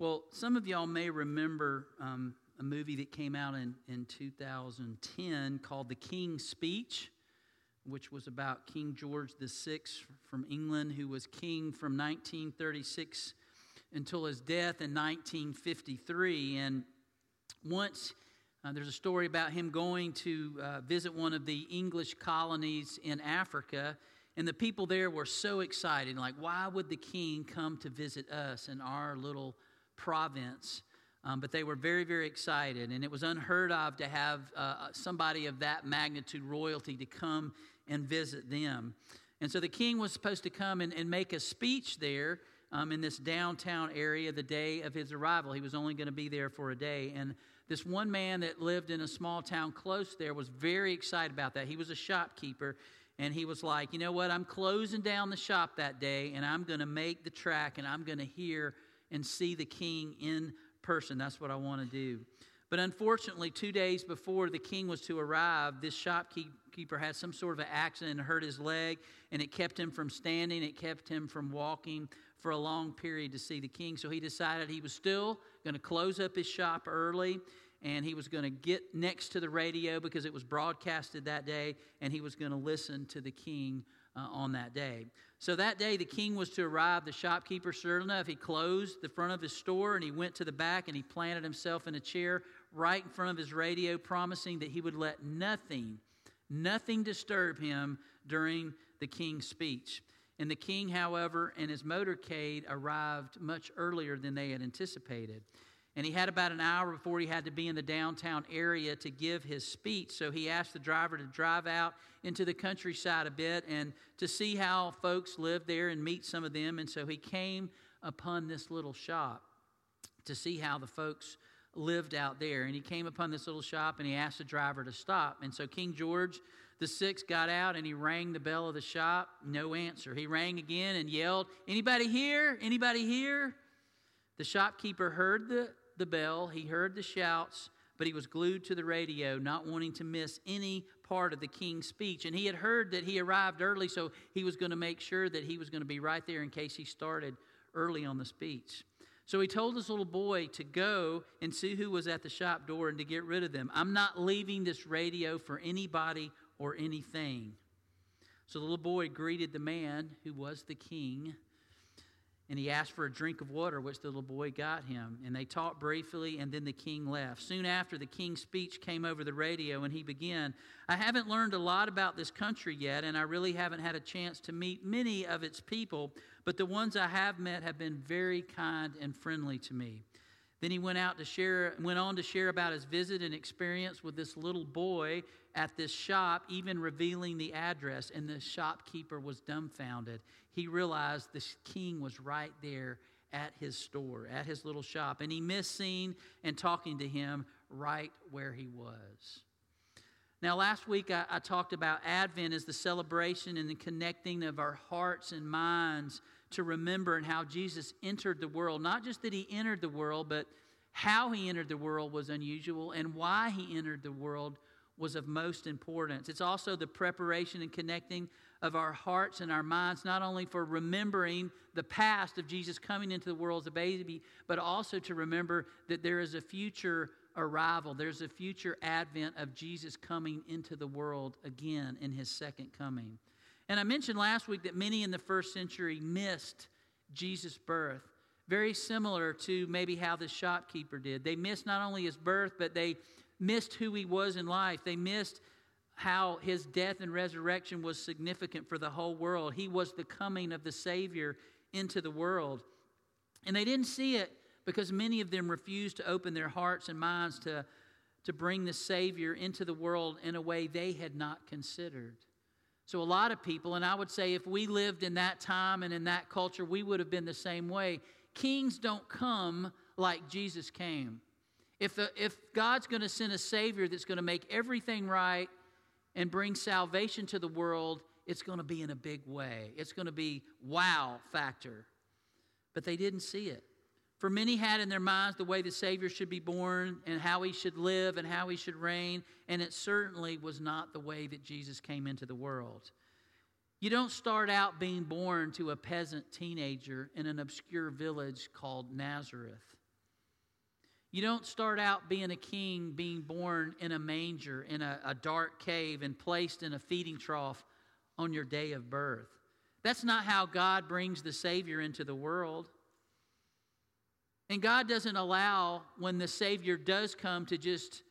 Well, some of y'all may remember um, a movie that came out in, in 2010 called The King's Speech, which was about King George VI from England, who was king from 1936 until his death in 1953. And once uh, there's a story about him going to uh, visit one of the English colonies in Africa, and the people there were so excited. Like, why would the king come to visit us in our little province. Um, but they were very, very excited. And it was unheard of to have uh, somebody of that magnitude, royalty, to come and visit them. And so the king was supposed to come and, and make a speech there um, in this downtown area the day of his arrival. He was only going to be there for a day. And this one man that lived in a small town close there was very excited about that. He was a shopkeeper. And he was like, you know what? I'm closing down the shop that day, and I'm going to make the track, and I'm going to hear and see the king in person. That's what I want to do. But unfortunately, two days before the king was to arrive, this shopkeeper had some sort of an accident and hurt his leg, and it kept him from standing, it kept him from walking for a long period to see the king. So he decided he was still going to close up his shop early, and he was going to get next to the radio because it was broadcasted that day, and he was going to listen to the king uh, on that day. So that day, the king was to arrive. The shopkeeper, sure enough, he closed the front of his store and he went to the back and he planted himself in a chair right in front of his radio, promising that he would let nothing, nothing disturb him during the king's speech. And the king, however, and his motorcade arrived much earlier than they had anticipated. And he had about an hour before he had to be in the downtown area to give his speech. So he asked the driver to drive out into the countryside a bit and to see how folks lived there and meet some of them. And so he came upon this little shop to see how the folks lived out there. And he came upon this little shop and he asked the driver to stop. And so King George the sixth got out and he rang the bell of the shop. No answer. He rang again and yelled, Anybody here? Anybody here? The shopkeeper heard the the bell, he heard the shouts, but he was glued to the radio, not wanting to miss any part of the king's speech. And he had heard that he arrived early, so he was going to make sure that he was going to be right there in case he started early on the speech. So he told his little boy to go and see who was at the shop door and to get rid of them. I'm not leaving this radio for anybody or anything. So the little boy greeted the man who was the king and he asked for a drink of water, which the little boy got him. And they talked briefly, and then the king left. Soon after, the king's speech came over the radio, and he began I haven't learned a lot about this country yet, and I really haven't had a chance to meet many of its people, but the ones I have met have been very kind and friendly to me. Then he went out to share, went on to share about his visit and experience with this little boy at this shop, even revealing the address. And the shopkeeper was dumbfounded. He realized the king was right there at his store, at his little shop, and he missed seeing and talking to him right where he was. Now, last week I, I talked about Advent as the celebration and the connecting of our hearts and minds to remember and how Jesus entered the world. Not just that he entered the world, but how he entered the world was unusual, and why he entered the world was of most importance. It's also the preparation and connecting of our hearts and our minds, not only for remembering the past of Jesus coming into the world as a baby, but also to remember that there is a future arrival, there's a future advent of Jesus coming into the world again in his second coming. And I mentioned last week that many in the first century missed Jesus' birth. Very similar to maybe how the shopkeeper did. They missed not only his birth, but they missed who he was in life. They missed how his death and resurrection was significant for the whole world. He was the coming of the Savior into the world. And they didn't see it because many of them refused to open their hearts and minds to, to bring the Savior into the world in a way they had not considered. So, a lot of people, and I would say if we lived in that time and in that culture, we would have been the same way. Kings don't come like Jesus came. If, the, if God's going to send a Savior that's going to make everything right and bring salvation to the world, it's going to be in a big way. It's going to be wow factor. But they didn't see it. For many had in their minds the way the Savior should be born and how he should live and how he should reign, and it certainly was not the way that Jesus came into the world. You don't start out being born to a peasant teenager in an obscure village called Nazareth. You don't start out being a king, being born in a manger, in a, a, dark cave, and placed in a feeding trough on your day of birth. That's not how God brings the Savior into the world. And God doesn't allow, when the Savior does come, to just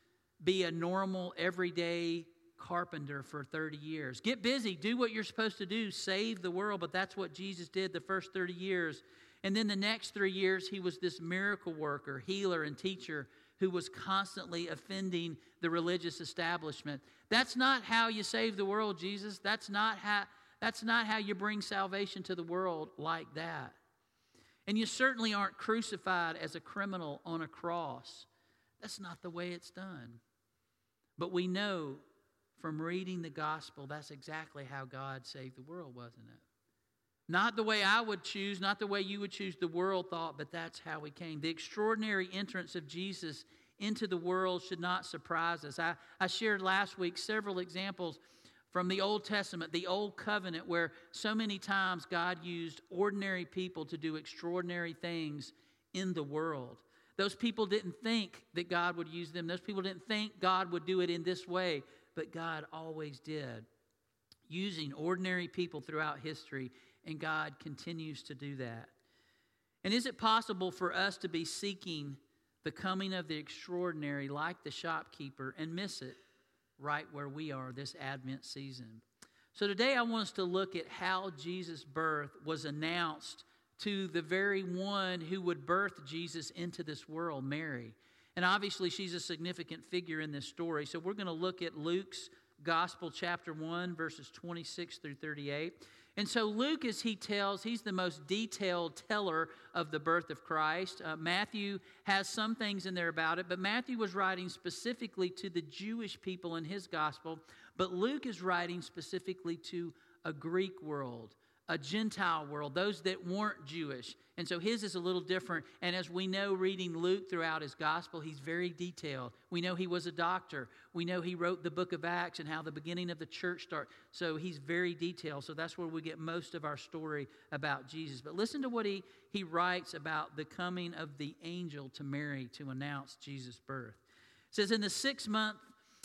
be a normal, everyday carpenter for 30 years. Get busy, do what you're supposed to do, save the world. But that's what Jesus did the first 30 years. And then the next three years, he was this miracle worker, healer, and teacher who was constantly offending the religious establishment. That's not how you save the world, Jesus. That's not how, that's not how you bring salvation to the world like that. And you certainly aren't crucified as a criminal on a cross. That's not the way it's done. But we know from reading the gospel that's exactly how God saved the world, wasn't it? Not the way I would choose, not the way you would choose, the world thought, but that's how he came. The extraordinary entrance of Jesus into the world should not surprise us. I, I shared last week several examples from the Old Testament, the Old Covenant, where so many times God used ordinary people to do extraordinary things in the world. Those people didn't think that God would use them, those people didn't think God would do it in this way, but God always did, using ordinary people throughout history and God continues to do that. And is it possible for us to be seeking the coming of the extraordinary like the shopkeeper and miss it right where we are this Advent season? So today I want us to look at how Jesus' birth was announced to the very one who would birth Jesus into this world, Mary. And obviously, she's a significant figure in this story. So we're going to look at Luke's Gospel, chapter 1, verses 26 through 38. And so, Luke, as he tells, he's the most detailed teller of the birth of Christ. Uh, Matthew has some things in there about it, but Matthew was writing specifically to the Jewish people in his gospel, but Luke is writing specifically to a Greek world a Gentile world, those that weren't Jewish. And so his is a little different. And as we know, reading Luke throughout his gospel, he's very detailed. We know he was a doctor. We know he wrote the book of Acts and how the beginning of the church started. So he's very detailed. So that's where we get most of our story about Jesus. But listen to what he, he writes about the coming of the angel to Mary to announce Jesus' birth. It says, In the sixth month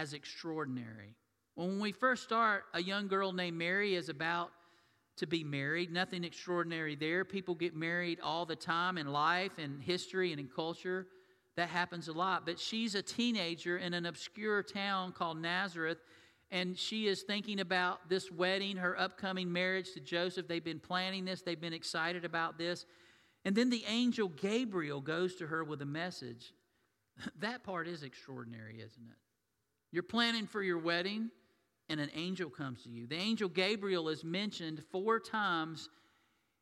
as extraordinary? when we first start, a young girl named Mary is about to be married. Nothing extraordinary there. People get married all the time in life and history and in culture. That happens a lot. But she's a teenager in an obscure town called Nazareth, and she is thinking about this wedding, her upcoming marriage to Joseph. They've been planning this, they've been excited about this. And then the angel Gabriel goes to her with a message. That part is extraordinary, isn't it? You're planning for your wedding and an angel comes to you. The angel Gabriel is mentioned four times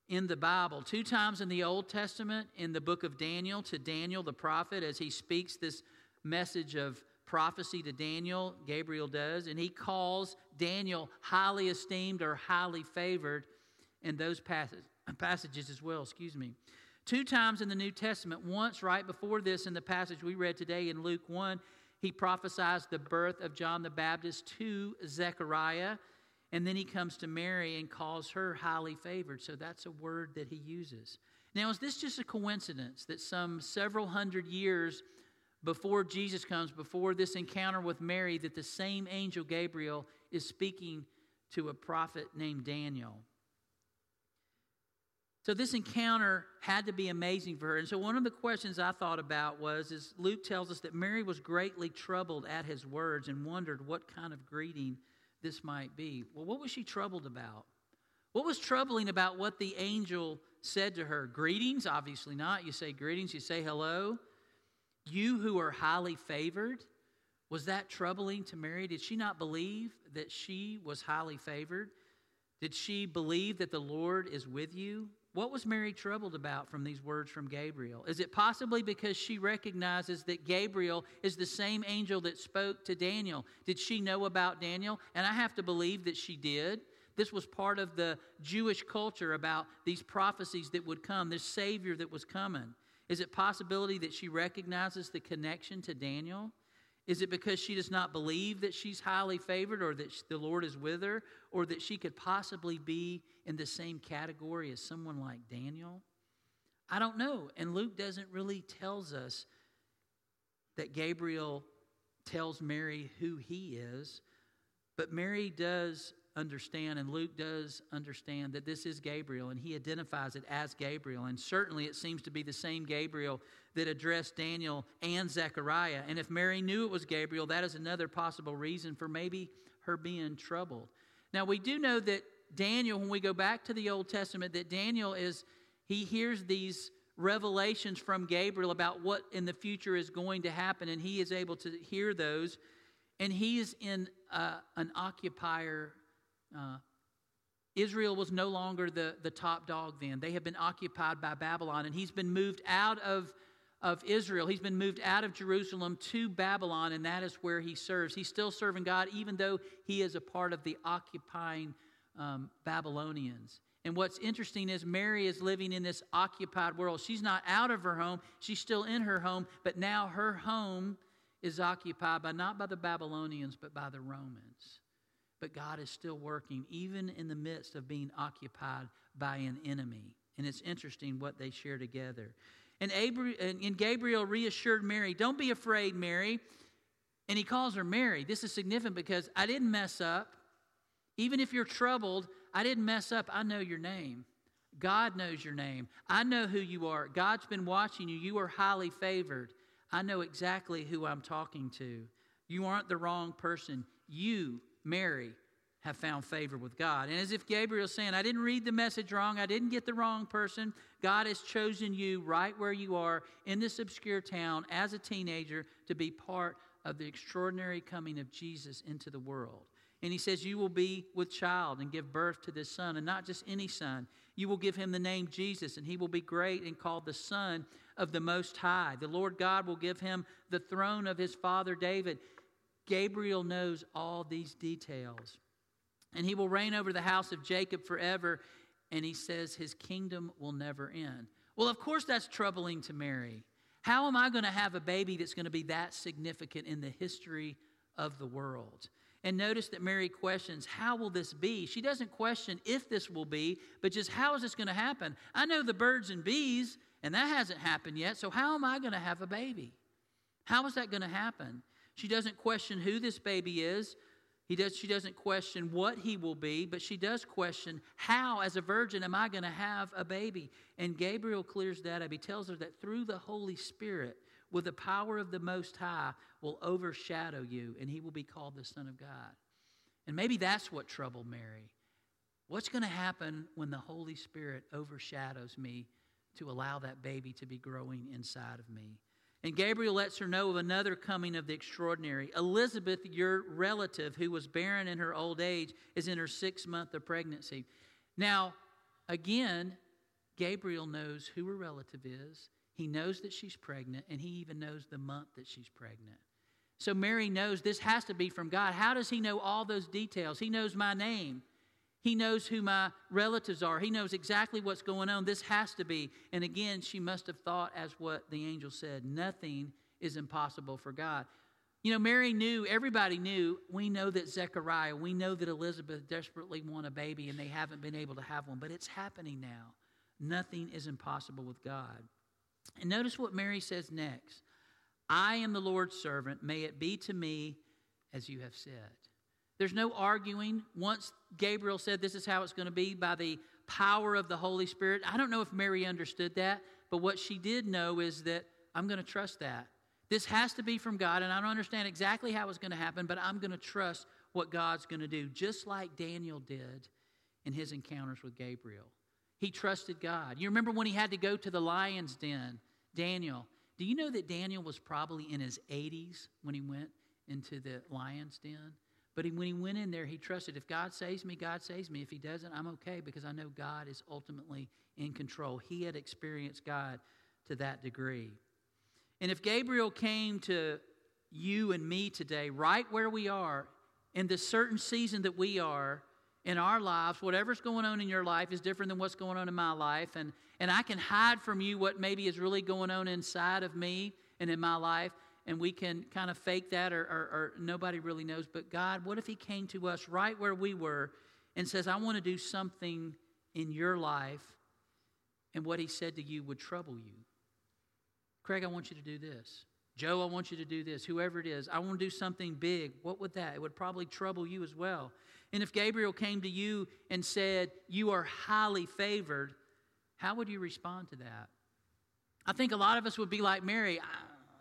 in the Bible two times in the Old Testament, in the book of Daniel, to Daniel the prophet, as he speaks this message of prophecy to Daniel, Gabriel does, and he calls Daniel highly esteemed or highly favored in those passages as well, excuse me. Two times in the New Testament, once right before this in the passage we read today in Luke 1, he prophesies the birth of John the Baptist to Zechariah. And then he comes to Mary and calls her highly favored. So that's a word that he uses. Now, is this just a coincidence that some several hundred years before Jesus comes, before this encounter with Mary, that the same angel Gabriel is speaking to a prophet named Daniel? So this encounter had to be amazing for her. And so one of the questions I thought about was is Luke tells us that Mary was greatly troubled at his words and wondered what kind of greeting this might be. Well, what was she troubled about? What was troubling about what the angel said to her? Greetings? Obviously not. You say greetings, you say hello. You who are highly favored. Was that troubling to Mary? Did she not believe that she was highly favored? Did she believe that the Lord is with you? What was Mary troubled about from these words from Gabriel? Is it possibly because she recognizes that Gabriel is the same angel that spoke to Daniel? Did she know about Daniel? And I have to believe that she did. This was part of the Jewish culture about these prophecies that would come, this Savior that was coming. Is it possibility that she recognizes the connection to Daniel? Is it because she does not believe that she's highly favored or that the Lord is with her or that she could possibly be in the same category as someone like Daniel? I don't know. And Luke doesn't really tells us that Gabriel tells Mary who he is, but Mary does understand, and Luke does understand that this is Gabriel, and he identifies it as Gabriel. And certainly it seems to be the same Gabriel that addressed Daniel and Zechariah. And if Mary knew it was Gabriel, that is another possible reason for maybe her being troubled. Now, we do know that Daniel, when we go back to the Old Testament, that Daniel is, he hears these revelations from Gabriel about what in the future is going to happen, and he is able to hear those. And he is in uh, an occupier uh, Israel was no longer the, the top dog then. They have been occupied by Babylon, and he's been moved out of, of Israel. He's been moved out of Jerusalem to Babylon, and that is where he serves. He's still serving God, even though he is a part of the occupying um, Babylonians. And what's interesting is Mary is living in this occupied world. She's not out of her home, she's still in her home, but now her home is occupied by not by the Babylonians, but by the Romans but God is still working, even in the midst of being occupied by an enemy. And it's interesting what they share together. And, and Gabriel reassured Mary, Don't be afraid, Mary. And he calls her Mary. This is significant because I didn't mess up. Even if you're troubled, I didn't mess up. I know your name. God knows your name. I know who you are. God's been watching you. You are highly favored. I know exactly who I'm talking to. You aren't the wrong person. You Mary have found favor with God. And as if Gabriel's saying, I didn't read the message wrong, I didn't get the wrong person. God has chosen you right where you are in this obscure town as a teenager to be part of the extraordinary coming of Jesus into the world. And he says, You will be with child and give birth to this son, and not just any son. You will give him the name Jesus, and he will be great and called the Son of the Most High. The Lord God will give him the throne of his father David Gabriel knows all these details. And he will reign over the house of Jacob forever. And he says his kingdom will never end. Well, of course, that's troubling to Mary. How am I going to have a baby that's going to be that significant in the history of the world? And notice that Mary questions, How will this be? She doesn't question if this will be, but just how is this going to happen? I know the birds and bees, and that hasn't happened yet, so how am I going to have a baby? How is that going to happen? She doesn't question who this baby is. He does, she doesn't question what he will be, but she does question how, as a virgin, am I going to have a baby? And Gabriel clears that up. He tells her that through the Holy Spirit, with the power of the Most High, will overshadow you, and he will be called the Son of God. And maybe that's what troubled Mary. What's going to happen when the Holy Spirit overshadows me to allow that baby to be growing inside of me? And Gabriel lets her know of another coming of the extraordinary. Elizabeth, your relative who was barren in her old age, is in her sixth month of pregnancy. Now, again, Gabriel knows who her relative is. He knows that she's pregnant, and he even knows the month that she's pregnant. So Mary knows this has to be from God. How does he know all those details? He knows my name. He knows who my relatives are. He knows exactly what's going on. This has to be. And again, she must have thought as what the angel said nothing is impossible for God. You know, Mary knew, everybody knew, we know that Zechariah, we know that Elizabeth desperately want a baby and they haven't been able to have one, but it's happening now. Nothing is impossible with God. And notice what Mary says next I am the Lord's servant. May it be to me as you have said. There's no arguing. Once Gabriel said this is how it's going to be by the power of the Holy Spirit, I don't know if Mary understood that, but what she did know is that I'm going to trust that. This has to be from God, and I don't understand exactly how it's going to happen, but I'm going to trust what God's going to do, just like Daniel did in his encounters with Gabriel. He trusted God. You remember when he had to go to the lion's den, Daniel. Do you know that Daniel was probably in his 80s when he went into the lion's den? But he, when he went in there, he trusted if God saves me, God saves me. If he doesn't, I'm okay because I know God is ultimately in control. He had experienced God to that degree. And if Gabriel came to you and me today, right where we are, in the certain season that we are in our lives, whatever's going on in your life is different than what's going on in my life. And, and I can hide from you what maybe is really going on inside of me and in my life. And we can kind of fake that or, or, or nobody really knows. But God, what if He came to us right where we were and says, I want to do something in your life, and what He said to you would trouble you? Craig, I want you to do this. Joe, I want you to do this. Whoever it is, I want to do something big. What would that? It would probably trouble you as well. And if Gabriel came to you and said, You are highly favored, how would you respond to that? I think a lot of us would be like Mary,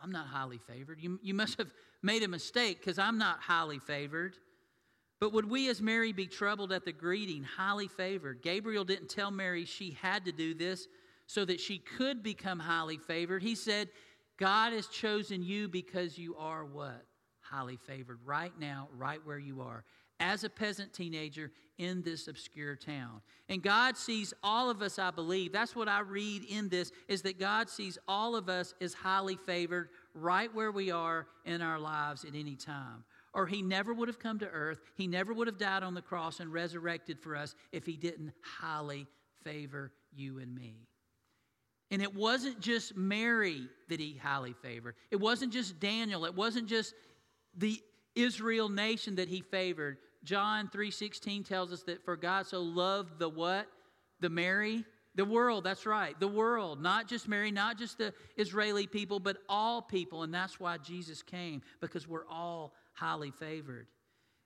I'm not highly favored. You, you must have made a mistake because I'm not highly favored. But would we as Mary be troubled at the greeting, highly favored? Gabriel didn't tell Mary she had to do this so that she could become highly favored. He said, God has chosen you because you are what? Highly favored right now, right where you are, as a peasant teenager in this obscure town. And God sees all of us, I believe. That's what I read in this is that God sees all of us as highly favored right where we are in our lives at any time. Or he never would have come to earth. He never would have died on the cross and resurrected for us if he didn't highly favor you and me. And it wasn't just Mary that he highly favored. It wasn't just Daniel. It wasn't just the Israel nation that he favored. John 3:16 tells us that for God so loved the what? The Mary, the world, that's right. The world, not just Mary, not just the Israeli people, but all people, and that's why Jesus came because we're all highly favored.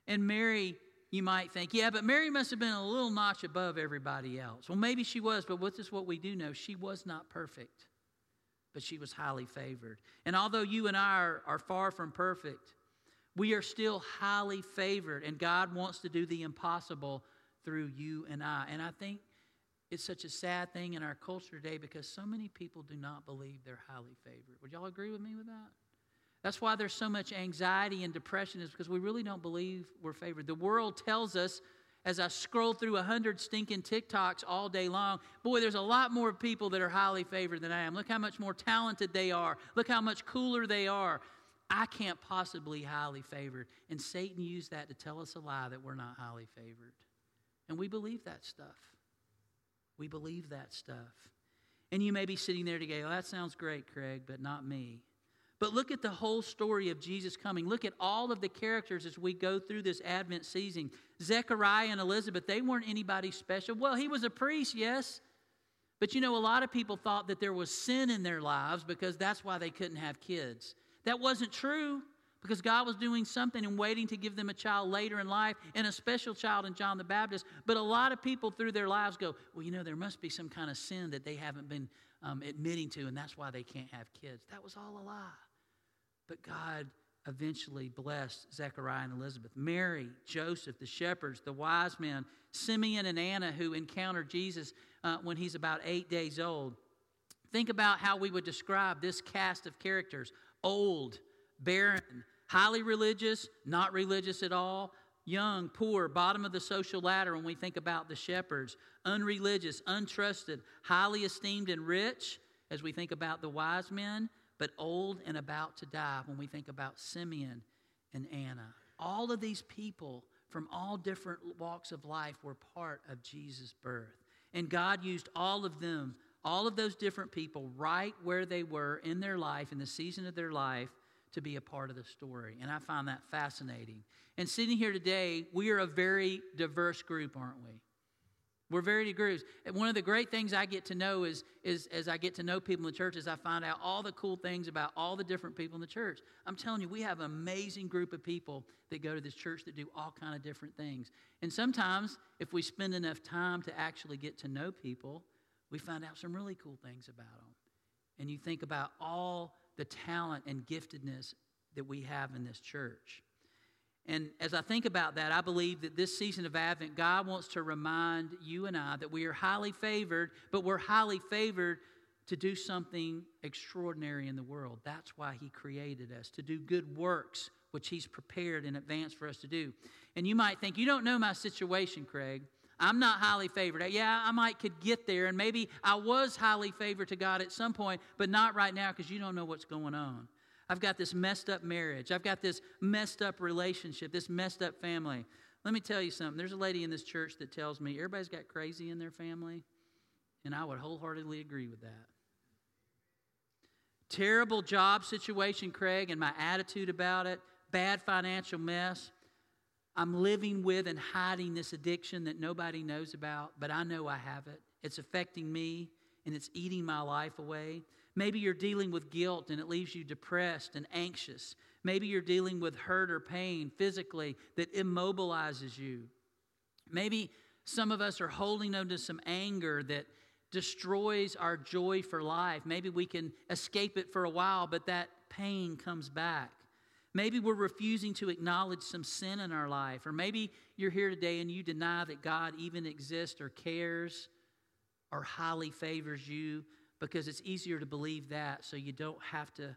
And Mary you might think, yeah, but Mary must have been a little notch above everybody else. Well, maybe she was, but what is what we do know? She was not perfect, but she was highly favored. And although you and I are, are far from perfect, we are still highly favored, and God wants to do the impossible through you and I. And I think it's such a sad thing in our culture today because so many people do not believe they're highly favored. Would y'all agree with me with that? That's why there's so much anxiety and depression, is because we really don't believe we're favored. The world tells us, as I scroll through a hundred stinking TikToks all day long, boy, there's a lot more people that are highly favored than I am. Look how much more talented they are. Look how much cooler they are. I can't possibly highly favored. And Satan used that to tell us a lie that we're not highly favored. And we believe that stuff. We believe that stuff. And you may be sitting there today, oh, that sounds great, Craig, but not me. But look at the whole story of Jesus coming. Look at all of the characters as we go through this Advent season. Zechariah and Elizabeth, they weren't anybody special. Well, he was a priest, yes. But you know, a lot of people thought that there was sin in their lives because that's why they couldn't have kids. That wasn't true because God was doing something and waiting to give them a child later in life and a special child in John the Baptist. But a lot of people through their lives go, well, you know, there must be some kind of sin that they haven't been um, admitting to, and that's why they can't have kids. That was all a lie. But God eventually blessed Zechariah and Elizabeth. Mary, Joseph, the shepherds, the wise men, Simeon and Anna, who encountered Jesus uh, when he's about eight days old. Think about how we would describe this cast of characters old, barren, highly religious, not religious at all, young, poor, bottom of the social ladder when we think about the shepherds, unreligious, untrusted, highly esteemed, and rich as we think about the wise men but old and about to die when we think about Simeon and Anna. All of these people from all different walks of life were part of Jesus' birth. And God used all of them, all of those different people, right where they were in their life, in the season of their life, to be a part of the story. And I find that fascinating. And sitting here today, we are a very diverse group, aren't we? We're very diverse. And one of the great things I get to know is, is as I get to know people in the church, is I find out all the cool things about all the different people in the church. I'm telling you, we have an amazing group of people that go to this church that do all kind of different things. And sometimes, if we spend enough time to actually get to know people, we find out some really cool things about them. And you think about all the talent and giftedness that we have in this church. And as I think about that, I believe that this season of Advent, God wants to remind you and I that we are highly favored, but we're highly favored to do something extraordinary in the world. That's why He created us, to do good works, which He's prepared in advance for us to do. And you might think, you don't know my situation, Craig. I'm not highly favored. Yeah, I might could get there, and maybe I was highly favored to God at some point, but not right now because you don't know what's going on. I've got this messed up marriage. I've got this messed up relationship, this messed up family. Let me tell you something. There's a lady in this church that tells me everybody's got crazy in their family, and I would wholeheartedly agree with that. Terrible job situation, Craig, and my attitude about it, bad financial mess. I'm living with and hiding this addiction that nobody knows about, but I know I have it. It's affecting me and it's eating my life away. Maybe you're dealing with guilt and it leaves you depressed and anxious. Maybe you're dealing with hurt or pain physically that immobilizes you. Maybe some of us are holding on to some anger that destroys our joy for life. Maybe we can escape it for a while, but that pain comes back. Maybe we're refusing to acknowledge some sin in our life. Or maybe you're here today and you deny that God even exists or cares or highly favors you because it's easier to believe that so you don't have to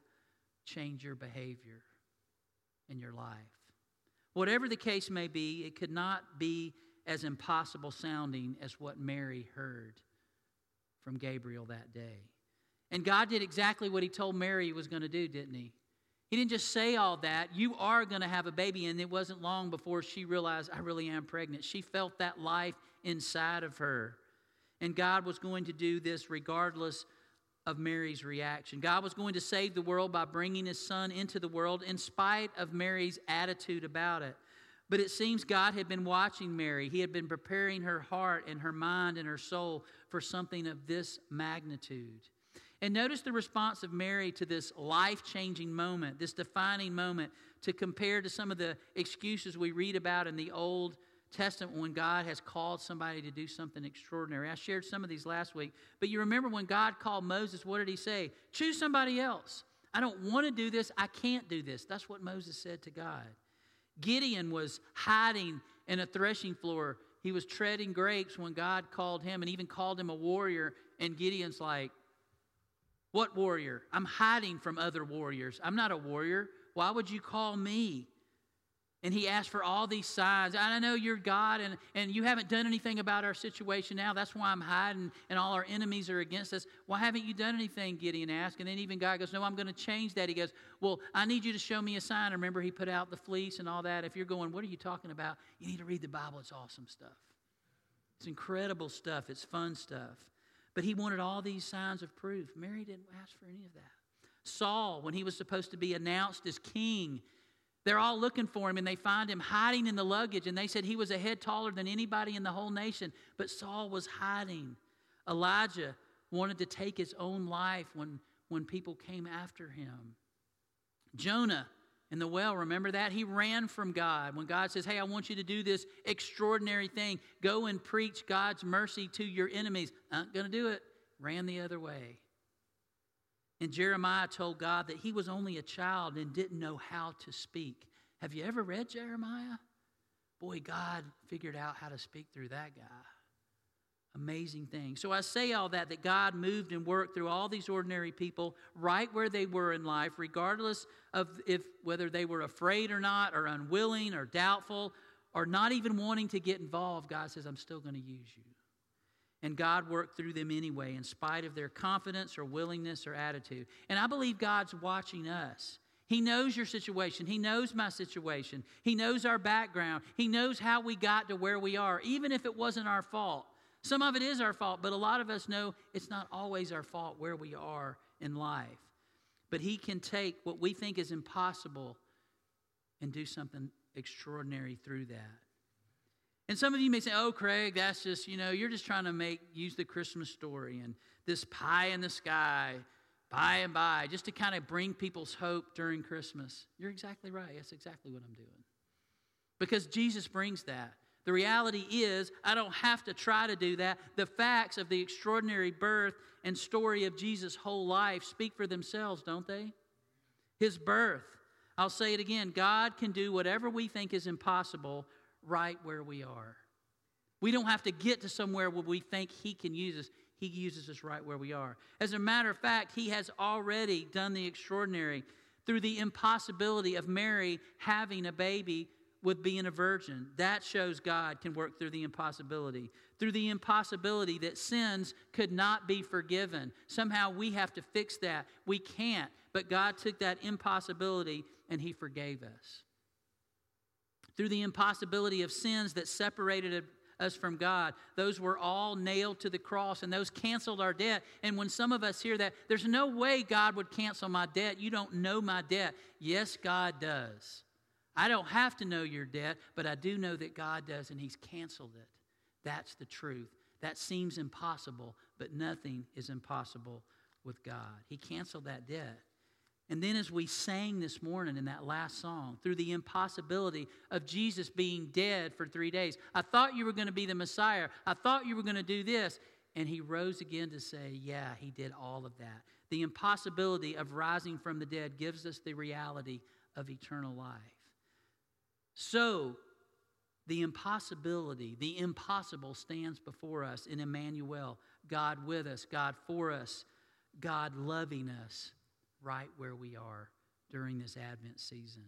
change your behavior in your life. Whatever the case may be, it could not be as impossible sounding as what Mary heard from Gabriel that day. And God did exactly what He told Mary He was going to do, didn't He? He didn't just say all that. You are going to have a baby. And it wasn't long before she realized, I really am pregnant. She felt that life inside of her. And God was going to do this regardless of Mary's reaction. God was going to save the world by bringing his son into the world in spite of Mary's attitude about it. But it seems God had been watching Mary. He had been preparing her heart and her mind and her soul for something of this magnitude. And notice the response of Mary to this life changing moment, this defining moment, to compare to some of the excuses we read about in the Old Testament when God has called somebody to do something extraordinary. I shared some of these last week, but you remember when God called Moses, what did he say? Choose somebody else. I don't want to do this. I can't do this. That's what Moses said to God. Gideon was hiding in a threshing floor. He was treading grapes when God called him and even called him a warrior. And Gideon's like, What warrior? I'm hiding from other warriors. I'm not a warrior. Why would you call me? And he asked for all these signs. I know you're God and, and you haven't done anything about our situation now. That's why I'm hiding and all our enemies are against us. Why haven't you done anything? Gideon asked. And then even God goes, No, I'm going to change that. He goes, Well, I need you to show me a sign. Remember, he put out the fleece and all that. If you're going, What are you talking about? You need to read the Bible. It's awesome stuff. It's incredible stuff. It's fun stuff. But he wanted all these signs of proof. Mary didn't ask for any of that. Saul, when he was supposed to be announced as king, they're all looking for him and they find him hiding in the luggage. And they said he was a head taller than anybody in the whole nation. But Saul was hiding. Elijah wanted to take his own life when, when people came after him. Jonah in the well, remember that? He ran from God. When God says, Hey, I want you to do this extraordinary thing, go and preach God's mercy to your enemies. Not going to do it. Ran the other way. And Jeremiah told God that he was only a child and didn't know how to speak. Have you ever read Jeremiah? Boy, God figured out how to speak through that guy. Amazing thing. So I say all that that God moved and worked through all these ordinary people right where they were in life, regardless of if whether they were afraid or not, or unwilling or doubtful, or not even wanting to get involved. God says, I'm still going to use you. And God worked through them anyway, in spite of their confidence or willingness or attitude. And I believe God's watching us. He knows your situation. He knows my situation. He knows our background. He knows how we got to where we are, even if it wasn't our fault. Some of it is our fault, but a lot of us know it's not always our fault where we are in life. But He can take what we think is impossible and do something extraordinary through that. And some of you may say, oh, Craig, that's just, you know, you're just trying to make, use the Christmas story and this pie in the sky, by and by, just to kind of bring people's hope during Christmas. You're exactly right. That's exactly what I'm doing. Because Jesus brings that. The reality is, I don't have to try to do that. The facts of the extraordinary birth and story of Jesus' whole life speak for themselves, don't they? His birth. I'll say it again God can do whatever we think is impossible right where we are. We don't have to get to somewhere where we think He can use us. He uses us right where we are. As a matter of fact, He has already done the extraordinary through the impossibility of Mary having a baby with being a virgin. That shows God can work through the impossibility. Through the impossibility that sins could not be forgiven. Somehow we have to fix that. We can't. But God took that impossibility and He forgave us through the impossibility of sins that separated us from God. Those were all nailed to the cross, and those canceled our debt. And when some of us hear that, there's no way God would cancel my debt. You don't know my debt. Yes, God does. I don't have to know your debt, but I do know that God does, and He's canceled it. That's the truth. That seems impossible, but nothing is impossible with God. He canceled that debt. And then, as we sang this morning in that last song, through the impossibility of Jesus being dead for three days, I thought you were going to be the Messiah. I thought you were going to do this. And he rose again to say, Yeah, he did all of that. The impossibility of rising from the dead gives us the reality of eternal life. So, the impossibility, the impossible stands before us in Emmanuel God with us, God for us, God loving us right where we are during this Advent season.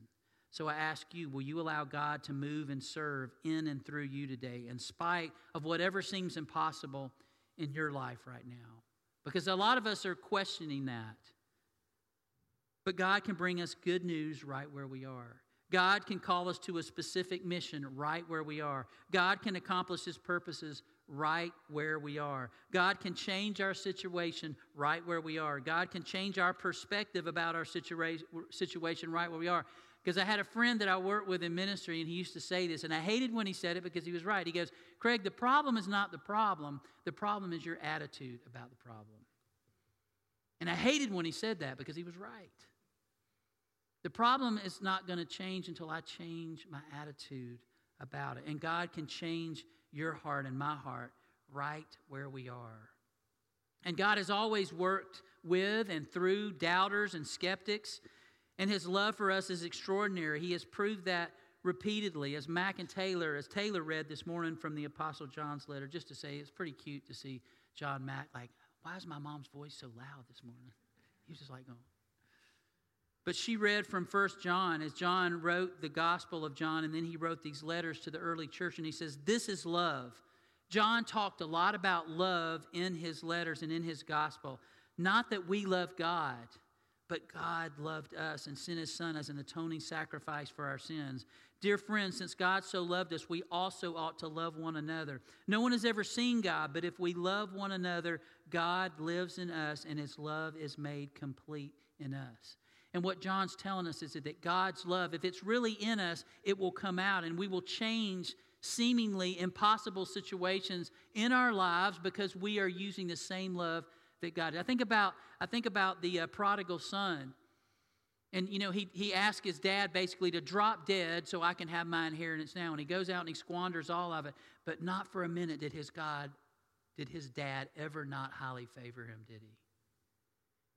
So I ask you, will you allow God to move and serve in and through you today, in spite of whatever seems impossible in your life right now? Because a lot of us are questioning that. But God can bring us good news right where we are. God can call us to a specific mission right where we are. God can accomplish His purposes right where we are. God can change our situation right where we are. God can change our perspective about our situa- situation right where we are. Because I had a friend that I worked with in ministry, and he used to say this, and I hated when he said it because he was right. He goes, Craig, the problem is not the problem, the problem is your attitude about the problem. And I hated when he said that because he was right. The problem is not going to change until I change my attitude about it. And God can change your heart and my heart right where we are. And God has always worked with and through doubters and skeptics, and his love for us is extraordinary. He has proved that repeatedly, as Mac and Taylor, as Taylor read this morning from the Apostle John's letter, just to say it's pretty cute to see John Mac like, why is my mom's voice so loud this morning? He was just like going, but she read from First John as John wrote the Gospel of John, and then he wrote these letters to the early church, and he says, This is love. John talked a lot about love in his letters and in his gospel. Not that we love God, but God loved us and sent his Son as an atoning sacrifice for our sins. Dear friends, since God so loved us, we also ought to love one another. No one has ever seen God, but if we love one another, God lives in us and his love is made complete in us. And what John's telling us is that God's love, if it's really in us, it will come out and we will change seemingly impossible situations in our lives because we are using the same love that God. I think about I think about the uh, prodigal son. And you know, he he asked his dad basically to drop dead so I can have my inheritance now. And he goes out and he squanders all of it. But not for a minute did his God, did his dad ever not highly favor him, did he?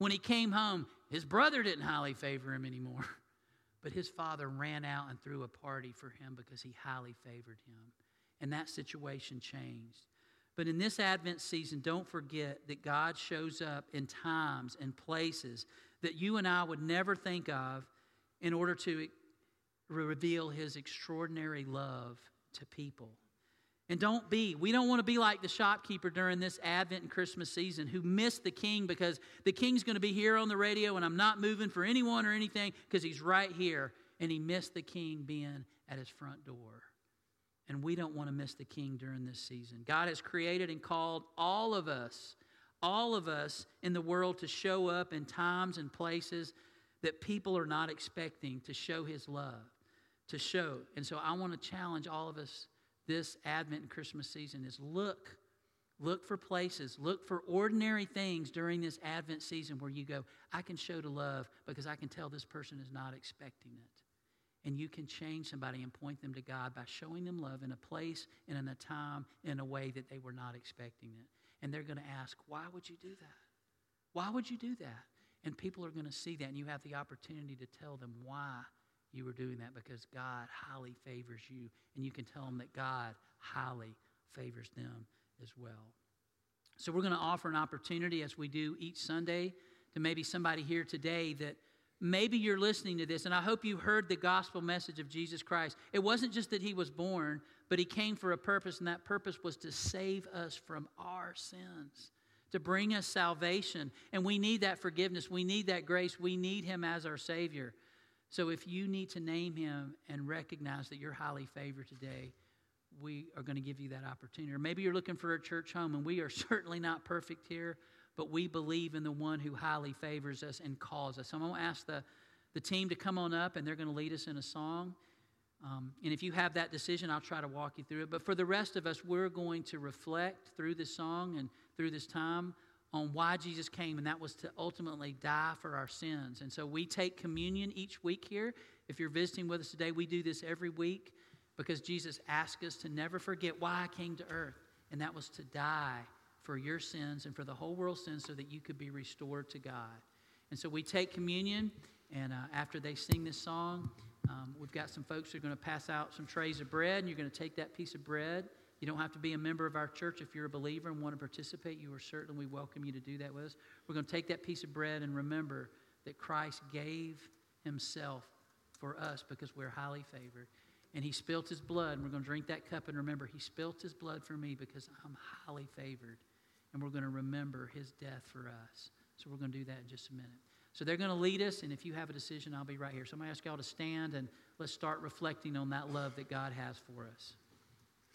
When he came home, his brother didn't highly favor him anymore, but his father ran out and threw a party for him because he highly favored him. And that situation changed. But in this Advent season, don't forget that God shows up in times and places that you and I would never think of in order to reveal his extraordinary love to people. And don't be, we don't want to be like the shopkeeper during this Advent and Christmas season who missed the king because the king's going to be here on the radio and I'm not moving for anyone or anything because he's right here. And he missed the king being at his front door. And we don't want to miss the king during this season. God has created and called all of us, all of us in the world to show up in times and places that people are not expecting to show His love, to show. And so I want to challenge all of us this Advent and Christmas season is look. Look for places, look for ordinary things during this Advent season where you go, I can show to love because I can tell this person is not expecting it. And you can change somebody and point them to God by showing them love in a place and in a time in a way that they were not expecting it. And they're going to ask, Why would you do that? Why would you do that? And people are going to see that, and you have the opportunity to tell them why you were doing that because God highly favors you, and you can tell them that God highly favors them as well. So, we're going to offer an opportunity as we do each Sunday to maybe somebody here today that maybe you're listening to this, and I hope you heard the gospel message of Jesus Christ. It wasn't just that he was born, but he came for a purpose, and that purpose was to save us from our sins, to bring us salvation. And we need that forgiveness, we need that grace, we need him as our Savior. So if you need to name him and recognize that you're highly favored today, we are going to give you that opportunity. Or maybe you're looking for a church home, and we are certainly not perfect here, but we believe in the one who highly favors us and calls us. So I'm going to ask the, the team to come on up, and they're going to lead us in a song. Um, and if you have that decision, I'll try to walk you through it. But for the rest of us, we're going to reflect through this song and through this time on why Jesus came, and that was to ultimately die for our sins. And so we take communion each week here. If you're visiting with us today, we do this every week because Jesus asked us to never forget why I came to earth, and that was to die for your sins and for the whole world's sins so that you could be restored to God. And so we take communion, and uh, after they sing this song, um, we've got some folks who are going to pass out some trays of bread, and you're going to take that piece of bread you don't have to be a member of our church. If you're a believer and want to participate, you are certainly, we welcome you to do that with us. We're going to take that piece of bread and remember that Christ gave himself for us because we're highly favored. And he spilt his blood, and we're going to drink that cup and remember he spilt his blood for me because I'm highly favored. And we're going to remember his death for us. So we're going to do that in just a minute. So they're going to lead us, and if you have a decision, I'll be right here. So I'm going to ask y'all to stand and let's start reflecting on that love that God has for us.